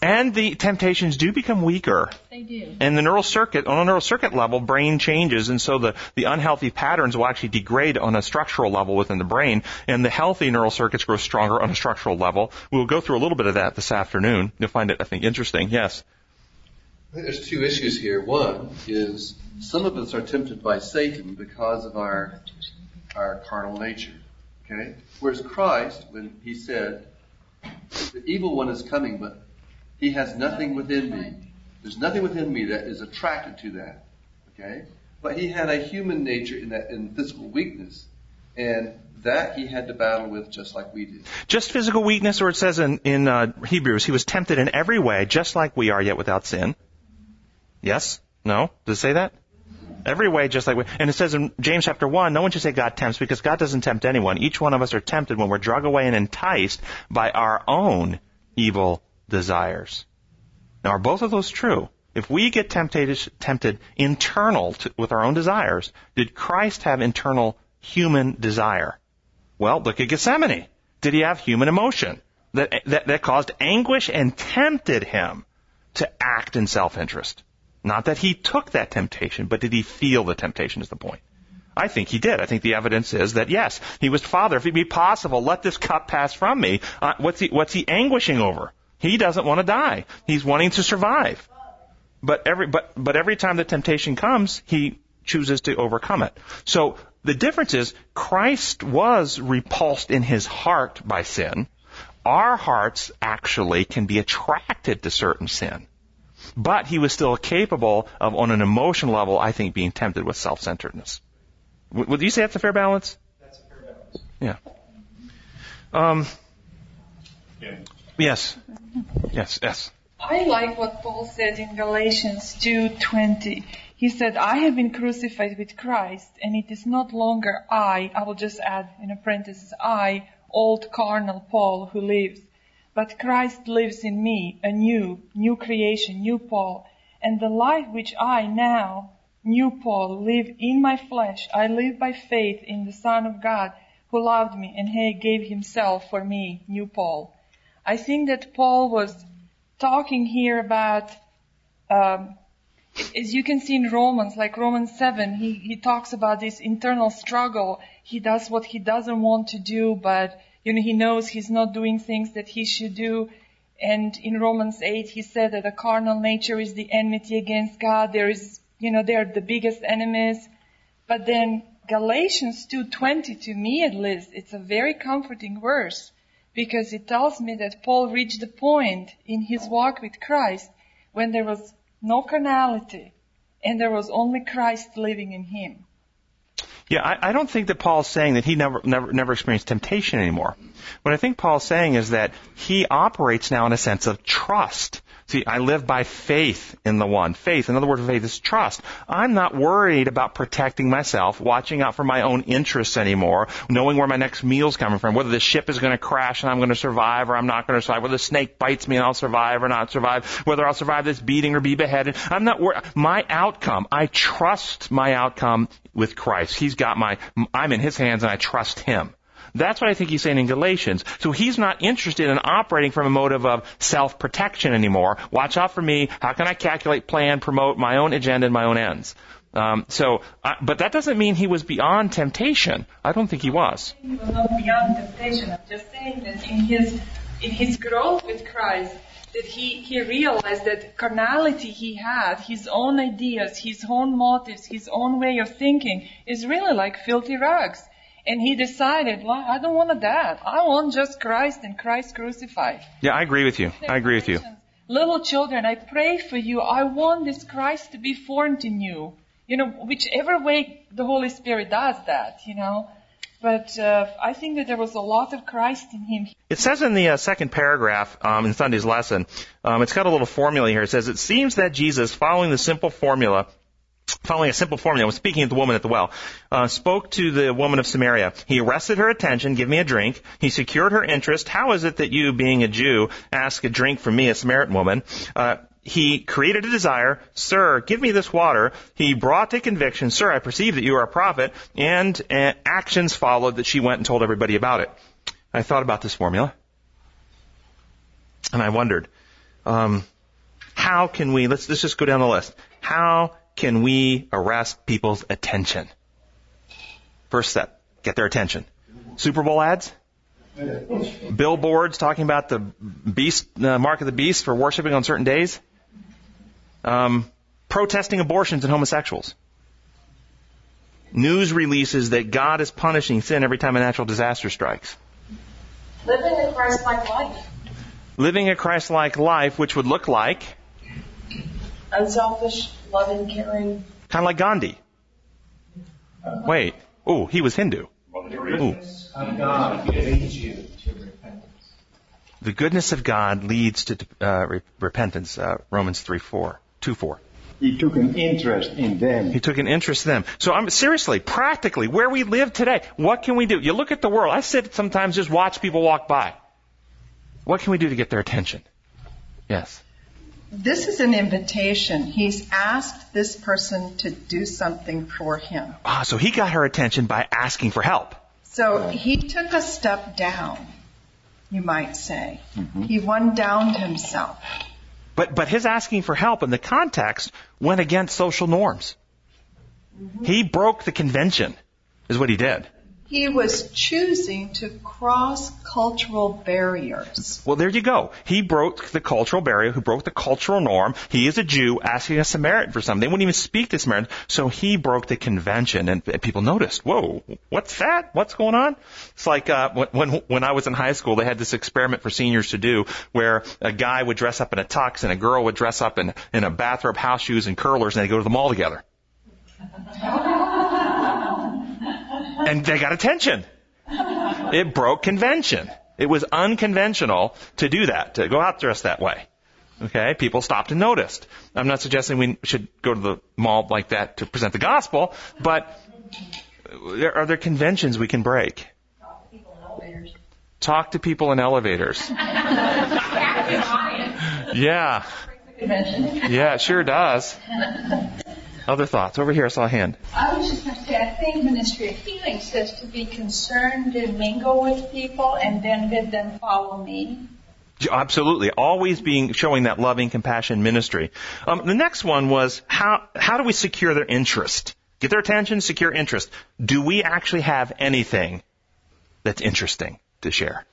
and the temptations do become weaker. They do. And the neural circuit, on a neural circuit level, brain changes, and so the, the unhealthy patterns will actually degrade on a structural level within the brain, and the healthy neural circuits grow stronger on a structural level. We'll go through a little bit of that this afternoon. You'll find it, I think, interesting. Yes? There's two issues here. One is some of us are tempted by Satan because of our our carnal nature. Okay? Whereas Christ, when he said, the evil one is coming, but he has nothing within me. There's nothing within me that is attracted to that. Okay? But he had a human nature in that in physical weakness. And that he had to battle with just like we did. Just physical weakness, or it says in, in uh, Hebrews, he was tempted in every way, just like we are, yet without sin. Yes? No? Does it say that? Every way, just like we. And it says in James chapter 1, no one should say God tempts because God doesn't tempt anyone. Each one of us are tempted when we're drug away and enticed by our own evil desires. Now, are both of those true? If we get tempted, tempted internal to, with our own desires, did Christ have internal human desire? Well, look at Gethsemane. Did he have human emotion that, that, that caused anguish and tempted him to act in self-interest? Not that he took that temptation, but did he feel the temptation is the point. I think he did. I think the evidence is that yes, he was Father. If it be possible, let this cup pass from me. Uh, what's he, what's he anguishing over? He doesn't want to die. He's wanting to survive. But every, but, but every time the temptation comes, he chooses to overcome it. So the difference is Christ was repulsed in his heart by sin. Our hearts actually can be attracted to certain sin. But he was still capable of, on an emotional level, I think, being tempted with self-centeredness. Would you say that's a fair balance? That's a fair balance. Yeah. Um, yeah. Yes. Yes, yes. I like what Paul said in Galatians 2:20. He said, "I have been crucified with Christ, and it is not longer I, I will just add in a parenthesis, I, old carnal Paul who lives, but Christ lives in me, a new, new creation, new Paul, and the life which I now, new Paul, live in my flesh, I live by faith in the Son of God, who loved me and he gave himself for me, new Paul." I think that Paul was talking here about, um, as you can see in Romans, like Romans 7, he, he talks about this internal struggle. He does what he doesn't want to do, but, you know, he knows he's not doing things that he should do. And in Romans 8, he said that the carnal nature is the enmity against God. There is, you know, they are the biggest enemies. But then Galatians 2.20, to me at least, it's a very comforting verse because it tells me that Paul reached the point in his walk with Christ when there was no carnality and there was only Christ living in him. Yeah, I, I don't think that Paul's saying that he never, never, never experienced temptation anymore. What I think Paul's saying is that he operates now in a sense of trust. See, I live by faith in the one. Faith, another word for faith is trust. I'm not worried about protecting myself, watching out for my own interests anymore, knowing where my next meal's coming from, whether the ship is going to crash and I'm going to survive or I'm not going to survive, whether the snake bites me and I'll survive or not survive, whether I'll survive this beating or be beheaded. I'm not worried. My outcome, I trust my outcome with Christ. He's got my, I'm in His hands and I trust Him. That's what I think he's saying in Galatians. So he's not interested in operating from a motive of self-protection anymore. Watch out for me. How can I calculate, plan, promote my own agenda and my own ends? Um, so, uh, but that doesn't mean he was beyond temptation. I don't think he was. He was not beyond temptation. I'm just saying that in his in his growth with Christ, that he, he realized that carnality he had, his own ideas, his own motives, his own way of thinking is really like filthy rags. And he decided, well, I don't want that. I want just Christ and Christ crucified. Yeah, I agree with you. I agree with you. Little children, I pray for you. I want this Christ to be formed in you. You know, whichever way the Holy Spirit does that, you know. But uh, I think that there was a lot of Christ in him. It says in the uh, second paragraph um, in Sunday's lesson, um, it's got a little formula here. It says, It seems that Jesus, following the simple formula, following a simple formula, was speaking at the woman at the well, uh, spoke to the woman of Samaria. He arrested her attention, give me a drink. He secured her interest. How is it that you, being a Jew, ask a drink from me, a Samaritan woman? Uh, he created a desire, Sir, give me this water. He brought to conviction, Sir, I perceive that you are a prophet. And uh, actions followed that she went and told everybody about it. I thought about this formula. And I wondered, um, how can we, let's, let's just go down the list. How can we arrest people's attention? First step, get their attention. Super Bowl ads? Billboards talking about the beast, uh, mark of the beast for worshiping on certain days? Um, protesting abortions and homosexuals. News releases that God is punishing sin every time a natural disaster strikes. Living a Christ-like life. Living a Christ-like life, which would look like unselfish, loving, caring. Kind of like Gandhi. Wait. Oh, he was Hindu. Ooh. The goodness of God leads to uh, repentance. Uh, Romans 3 4. 2 4. He took an interest in them. He took an interest in them. So I'm seriously, practically, where we live today, what can we do? You look at the world. I sit sometimes just watch people walk by. What can we do to get their attention? Yes. This is an invitation. He's asked this person to do something for him. Ah, so he got her attention by asking for help. So he took a step down, you might say. Mm-hmm. He one downed himself. But, but his asking for help in the context went against social norms. Mm-hmm. He broke the convention, is what he did. He was choosing to cross cultural barriers. Well, there you go. He broke the cultural barrier, who broke the cultural norm. He is a Jew asking a Samaritan for something. They wouldn't even speak to Samaritan. So he broke the convention and people noticed, whoa, what's that? What's going on? It's like, uh, when, when I was in high school, they had this experiment for seniors to do where a guy would dress up in a tux and a girl would dress up in, in a bathrobe, house shoes, and curlers and they'd go to the mall together. and they got attention. It broke convention. It was unconventional to do that, to go out dressed that way. Okay, people stopped and noticed. I'm not suggesting we should go to the mall like that to present the gospel, but there, are there conventions we can break? Talk to people in elevators. yeah. Yeah, it sure does. Other thoughts? Over here, I saw a hand. I was just going to say, I think Ministry of Healing says to be concerned to mingle with people and then bid them follow me. Absolutely, always being showing that loving compassion ministry. Um, the next one was how how do we secure their interest? Get their attention, secure interest. Do we actually have anything that's interesting to share?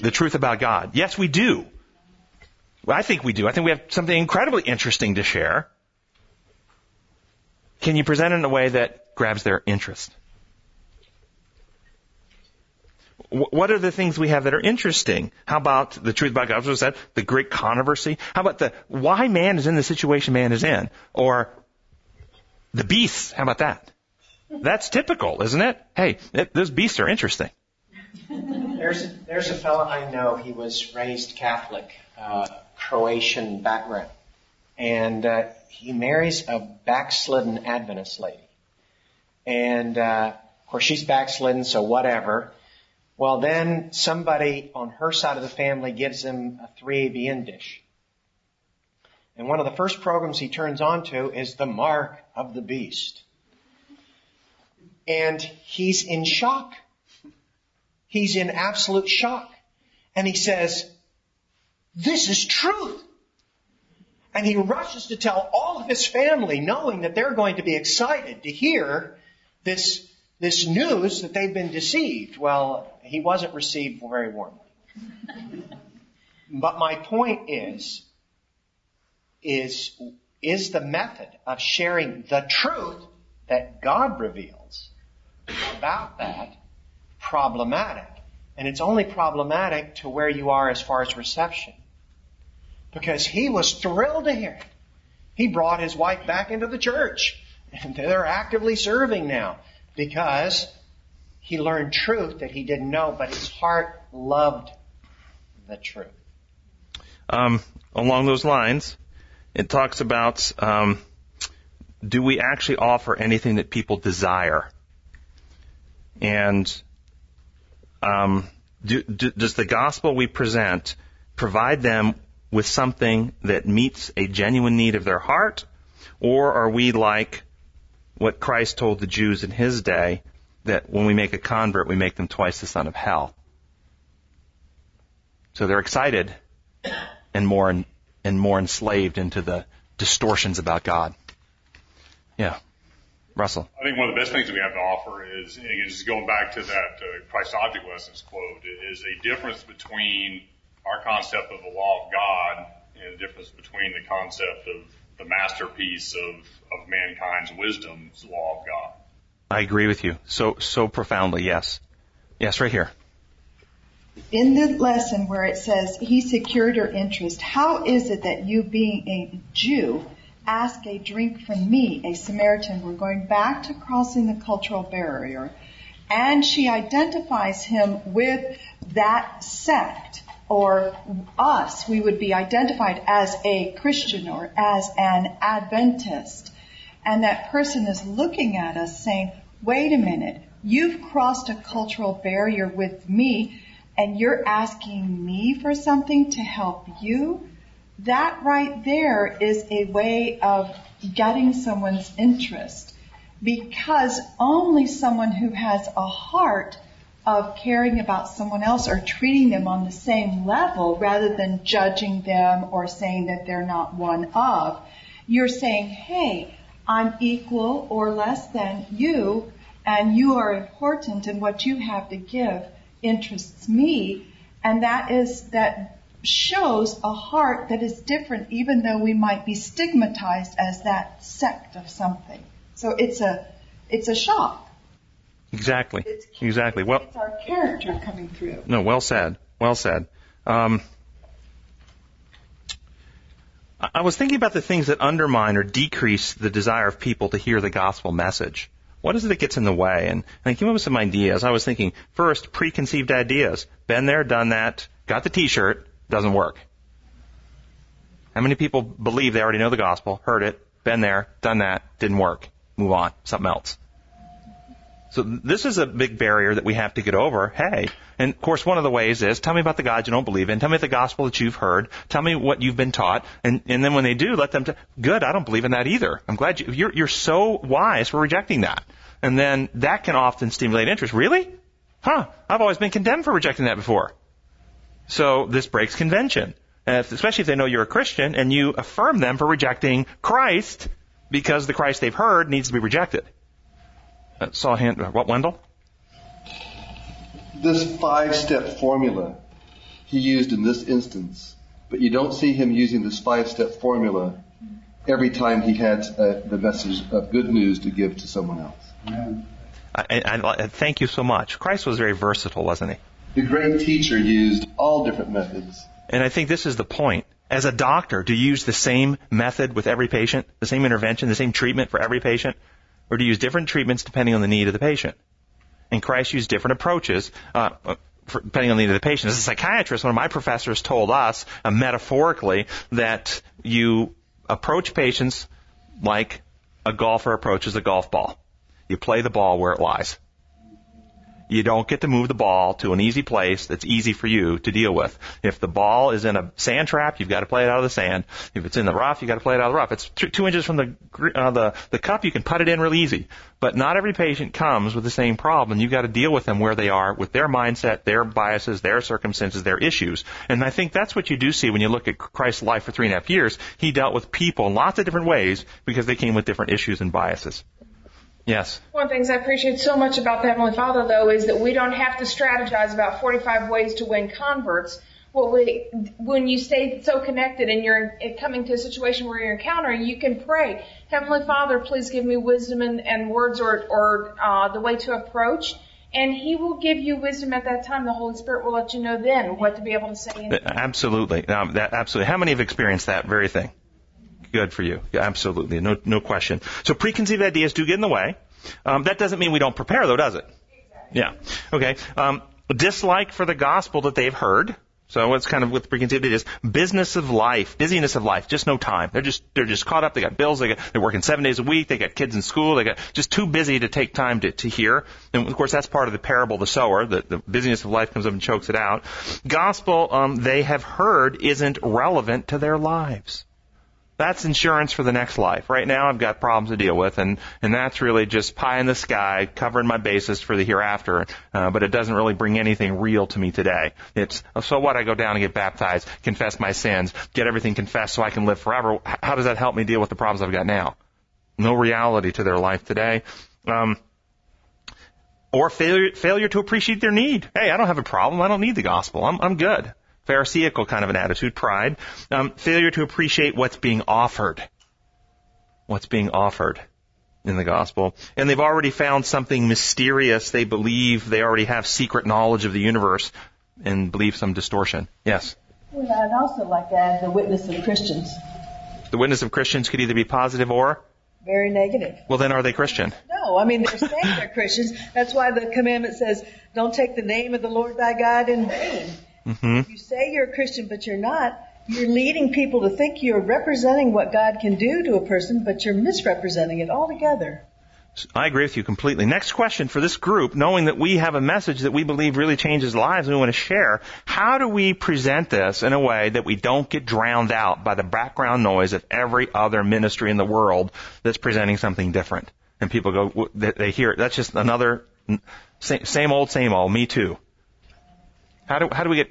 The truth about God. Yes, we do. Well, I think we do. I think we have something incredibly interesting to share. Can you present it in a way that grabs their interest? What are the things we have that are interesting? How about the truth about God? As I said, the great controversy. How about the why man is in the situation man is in, or the beasts? How about that? That's typical, isn't it? Hey, it, those beasts are interesting. There's a, there's a fellow I know. He was raised Catholic. Uh, Croatian background. And uh, he marries a backslidden Adventist lady. And uh, of course, she's backslidden, so whatever. Well, then somebody on her side of the family gives him a 3ABN dish. And one of the first programs he turns on to is the mark of the beast. And he's in shock. He's in absolute shock. And he says, this is truth. And he rushes to tell all of his family, knowing that they're going to be excited to hear this this news that they've been deceived. Well, he wasn't received very warmly. but my point is, is, is the method of sharing the truth that God reveals about that problematic. And it's only problematic to where you are as far as reception. Because he was thrilled to hear it. He brought his wife back into the church. And they're actively serving now. Because he learned truth that he didn't know, but his heart loved the truth. Um, along those lines, it talks about um, do we actually offer anything that people desire? And um, do, do, does the gospel we present provide them with something that meets a genuine need of their heart? Or are we like what Christ told the Jews in his day that when we make a convert, we make them twice the son of hell? So they're excited and more and more enslaved into the distortions about God. Yeah. Russell. I think one of the best things we have to offer is, is going back to that uh, Christ object lessons quote, is a difference between our concept of the law of God and the difference between the concept of the masterpiece of, of mankind's wisdom's law of God. I agree with you. So, so profoundly, yes. Yes, right here. In the lesson where it says he secured her interest, how is it that you being a Jew ask a drink from me, a Samaritan. We're going back to crossing the cultural barrier. And she identifies him with that sect or us. We would be identified as a Christian or as an Adventist. And that person is looking at us saying, wait a minute, you've crossed a cultural barrier with me and you're asking me for something to help you? that right there is a way of getting someone's interest because only someone who has a heart of caring about someone else or treating them on the same level rather than judging them or saying that they're not one of. You're saying, hey, I'm equal or less than you and you are important and what you have to give interests me. And that is that shows a heart that is different, even though we might be stigmatized as that sect of something. So it's a, it's a shock. Exactly. It's, exactly. Well, it's our character coming through. No, well said. Well said. Um, I was thinking about the things that undermine or decrease the desire of people to hear the gospel message. What is it that gets in the way? And, and I came up with some ideas. I was thinking, first, preconceived ideas. Been there, done that, got the t-shirt, doesn't work. How many people believe they already know the gospel, heard it, been there, done that, didn't work, move on, something else? So this is a big barrier that we have to get over. Hey, and of course one of the ways is tell me about the God you don't believe in. Tell me the gospel that you've heard. Tell me what you've been taught. And, and then when they do, let them, t- good, I don't believe in that either. I'm glad you, you're, you're so wise for rejecting that. And then that can often stimulate interest. Really? Huh, I've always been condemned for rejecting that before. So this breaks convention. If, especially if they know you're a Christian and you affirm them for rejecting Christ because the Christ they've heard needs to be rejected. Uh, saw a hand, what, Wendell? This five-step formula he used in this instance, but you don't see him using this five-step formula every time he had uh, the message of good news to give to someone else. I, I, I, thank you so much. Christ was very versatile, wasn't he? The great teacher used all different methods. And I think this is the point. As a doctor, do you use the same method with every patient, the same intervention, the same treatment for every patient? Or to use different treatments depending on the need of the patient? And Christ used different approaches, uh, depending on the need of the patient. As a psychiatrist, one of my professors told us, uh, metaphorically, that you approach patients like a golfer approaches a golf ball. You play the ball where it lies you don't get to move the ball to an easy place that's easy for you to deal with. If the ball is in a sand trap, you've got to play it out of the sand. If it's in the rough, you've got to play it out of the rough. It's two, two inches from the, uh, the, the cup, you can put it in real easy. But not every patient comes with the same problem, you've got to deal with them where they are, with their mindset, their biases, their circumstances, their issues. And I think that's what you do see when you look at Christ's life for three and a half years. He dealt with people in lots of different ways because they came with different issues and biases. Yes. One of the things I appreciate so much about the Heavenly Father, though, is that we don't have to strategize about 45 ways to win converts. Well, we, when you stay so connected and you're coming to a situation where you're encountering, you can pray, Heavenly Father, please give me wisdom and, and words or, or uh, the way to approach. And He will give you wisdom at that time. The Holy Spirit will let you know then what to be able to say. Absolutely. Um, that, absolutely. How many have experienced that very thing? Good for you. Yeah, absolutely. No, no question. So preconceived ideas do get in the way. Um, that doesn't mean we don't prepare, though, does it? Yeah. Okay. Um, dislike for the gospel that they've heard. So it's kind of with preconceived ideas. Business of life, busyness of life, just no time. They're just they're just caught up. They got bills. They got they're working seven days a week. They got kids in school. They got just too busy to take time to to hear. And of course that's part of the parable, the sower. The, the busyness of life comes up and chokes it out. Gospel um, they have heard isn't relevant to their lives. That's insurance for the next life. Right now I've got problems to deal with and, and that's really just pie in the sky, covering my bases for the hereafter, uh, but it doesn't really bring anything real to me today. It's, so what, I go down and get baptized, confess my sins, get everything confessed so I can live forever. How does that help me deal with the problems I've got now? No reality to their life today. Um, or failure, failure to appreciate their need. Hey, I don't have a problem. I don't need the gospel. I'm, I'm good. Pharisaical kind of an attitude, pride, um, failure to appreciate what's being offered, what's being offered in the gospel, and they've already found something mysterious. They believe they already have secret knowledge of the universe, and believe some distortion. Yes. Well, I'd also like to add the witness of Christians. The witness of Christians could either be positive or very negative. Well, then are they Christian? No, I mean they're saying they're Christians. That's why the commandment says, "Don't take the name of the Lord thy God in vain." Mm-hmm. You say you're a Christian, but you're not. You're leading people to think you're representing what God can do to a person, but you're misrepresenting it altogether. I agree with you completely. Next question for this group, knowing that we have a message that we believe really changes lives and we want to share, how do we present this in a way that we don't get drowned out by the background noise of every other ministry in the world that's presenting something different? And people go, they hear it. That's just another, same old, same old, me too. How do, how do we get,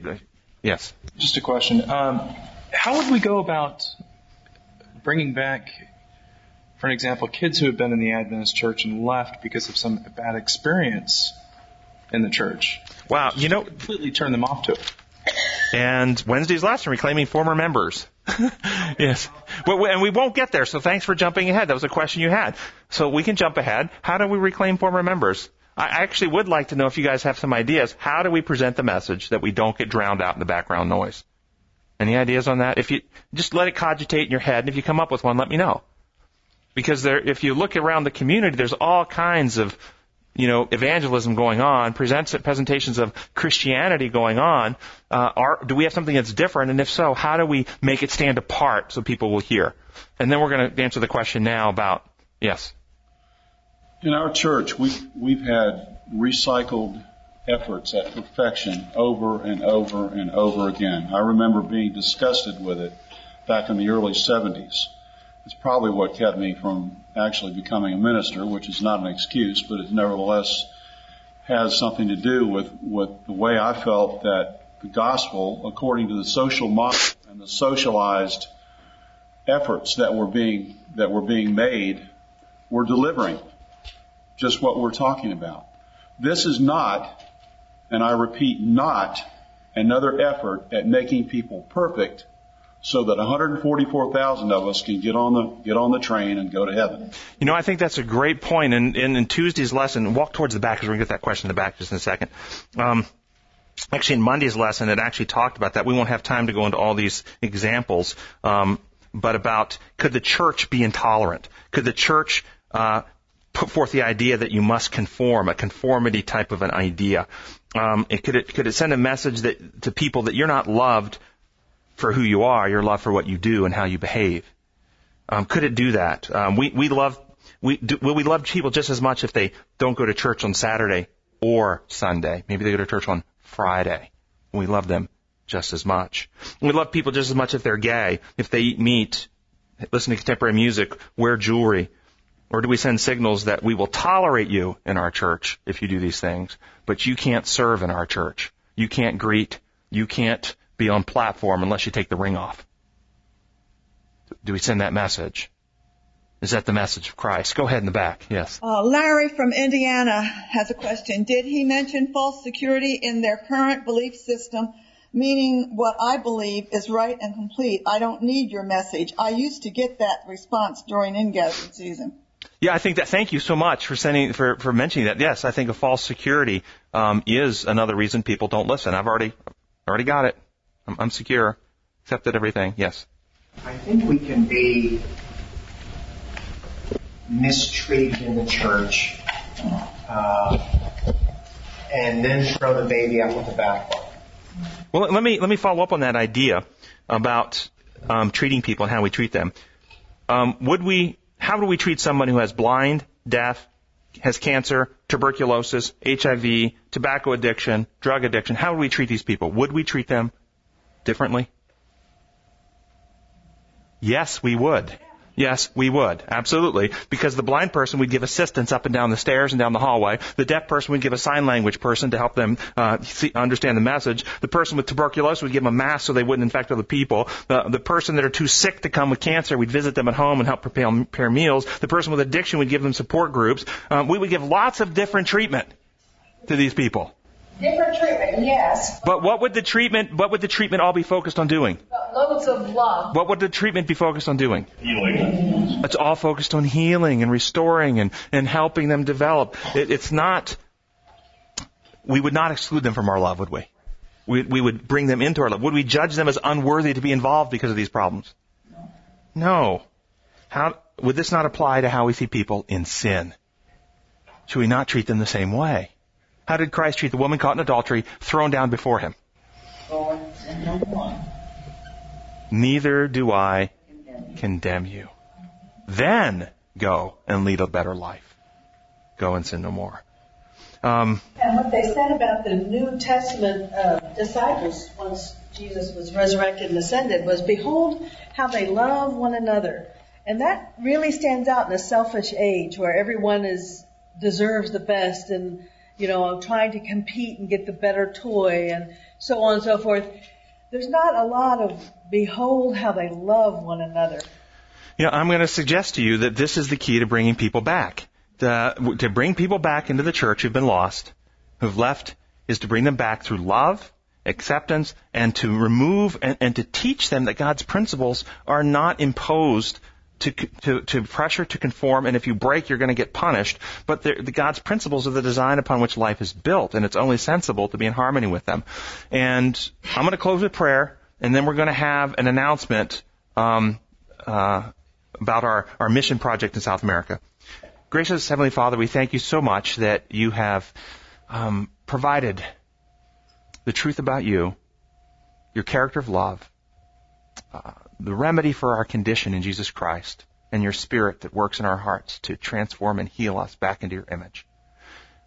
yes? Just a question. Um, how would we go about bringing back, for an example, kids who have been in the Adventist church and left because of some bad experience in the church? Wow, you know, completely turn them off to it. And Wednesday's lesson, reclaiming former members. yes. Well, and we won't get there, so thanks for jumping ahead. That was a question you had. So we can jump ahead. How do we reclaim former members? I actually would like to know if you guys have some ideas. How do we present the message that we don't get drowned out in the background noise? Any ideas on that? If you just let it cogitate in your head, and if you come up with one, let me know. Because there, if you look around the community, there's all kinds of, you know, evangelism going on, presents, presentations of Christianity going on. Uh, are, do we have something that's different? And if so, how do we make it stand apart so people will hear? And then we're going to answer the question now about, yes. In our church, we, we've had recycled efforts at perfection over and over and over again. I remember being disgusted with it back in the early 70s. It's probably what kept me from actually becoming a minister, which is not an excuse, but it nevertheless has something to do with, with the way I felt that the gospel, according to the social model and the socialized efforts that were being, that were being made, were delivering just what we're talking about. This is not, and I repeat, not another effort at making people perfect so that 144,000 of us can get on the get on the train and go to heaven. You know, I think that's a great point. And in, in, Tuesday's lesson, walk towards the back because we're gonna get that question in the back just in a second. Um, actually, in Monday's lesson, it actually talked about that. We won't have time to go into all these examples, um, but about could the church be intolerant? Could the church uh, put forth the idea that you must conform, a conformity type of an idea. Um, it, could it could it send a message that to people that you're not loved for who you are, you're loved for what you do and how you behave? Um, could it do that? Um, we we love we do, will we love people just as much if they don't go to church on Saturday or Sunday? Maybe they go to church on Friday. We love them just as much. We love people just as much if they're gay, if they eat meat, listen to contemporary music, wear jewelry, or do we send signals that we will tolerate you in our church if you do these things, but you can't serve in our church? You can't greet. You can't be on platform unless you take the ring off. Do we send that message? Is that the message of Christ? Go ahead in the back. Yes. Uh, Larry from Indiana has a question. Did he mention false security in their current belief system, meaning what I believe is right and complete? I don't need your message. I used to get that response during ingathering season. Yeah, I think that. Thank you so much for sending for for mentioning that. Yes, I think a false security um, is another reason people don't listen. I've already already got it. I'm, I'm secure, accepted everything. Yes. I think we can be mistreated in the church, uh, and then throw the baby out with the bathwater. Well, let me let me follow up on that idea about um, treating people and how we treat them. Um, would we? How do we treat someone who has blind, deaf, has cancer, tuberculosis, HIV, tobacco addiction, drug addiction? How would we treat these people? Would we treat them differently? Yes, we would. Yes, we would. Absolutely. Because the blind person would give assistance up and down the stairs and down the hallway. The deaf person would give a sign language person to help them uh, see, understand the message. The person with tuberculosis would give them a mask so they wouldn't infect other people. The, the person that are too sick to come with cancer, we'd visit them at home and help prepare, prepare meals. The person with addiction would give them support groups. Um, we would give lots of different treatment to these people. Different treatment, yes. But what would the treatment, what would the treatment all be focused on doing? Loads of love. What would the treatment be focused on doing? Healing. It's all focused on healing and restoring and, and helping them develop. It, it's not, we would not exclude them from our love, would we? we? We would bring them into our love. Would we judge them as unworthy to be involved because of these problems? No. How, would this not apply to how we see people in sin? Should we not treat them the same way? How did Christ treat the woman caught in adultery, thrown down before him? Neither do I condemn you. Then go and lead a better life. Go and sin no more. Um, and what they said about the New Testament uh, disciples once Jesus was resurrected and ascended was, Behold how they love one another. And that really stands out in a selfish age where everyone is deserves the best and you know trying to compete and get the better toy and so on and so forth. There's not a lot of behold how they love one another. Know, I'm going to suggest to you that this is the key to bringing people back. To, to bring people back into the church who've been lost, who've left, is to bring them back through love, acceptance, and to remove and, and to teach them that God's principles are not imposed to, to, to pressure to conform, and if you break, you're going to get punished. But the, the God's principles are the design upon which life is built, and it's only sensible to be in harmony with them. And I'm going to close with prayer, and then we're going to have an announcement um, uh, about our, our mission project in South America. Gracious Heavenly Father, we thank you so much that you have um, provided the truth about you, your character of love, uh, the remedy for our condition in Jesus Christ, and your Spirit that works in our hearts to transform and heal us back into your image.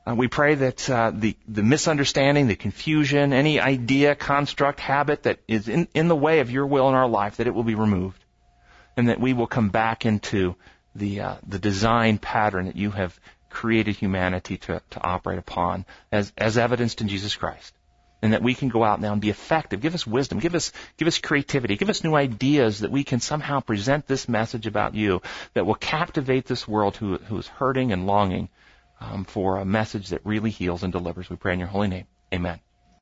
Uh, we pray that uh, the the misunderstanding, the confusion, any idea, construct, habit that is in, in the way of your will in our life, that it will be removed, and that we will come back into the uh, the design pattern that you have created humanity to to operate upon, as as evidenced in Jesus Christ, and that we can go out now and be effective. Give us wisdom, give us give us creativity, give us new ideas that we can somehow present this message about you that will captivate this world who who is hurting and longing um, for a message that really heals and delivers. We pray in your holy name. Amen.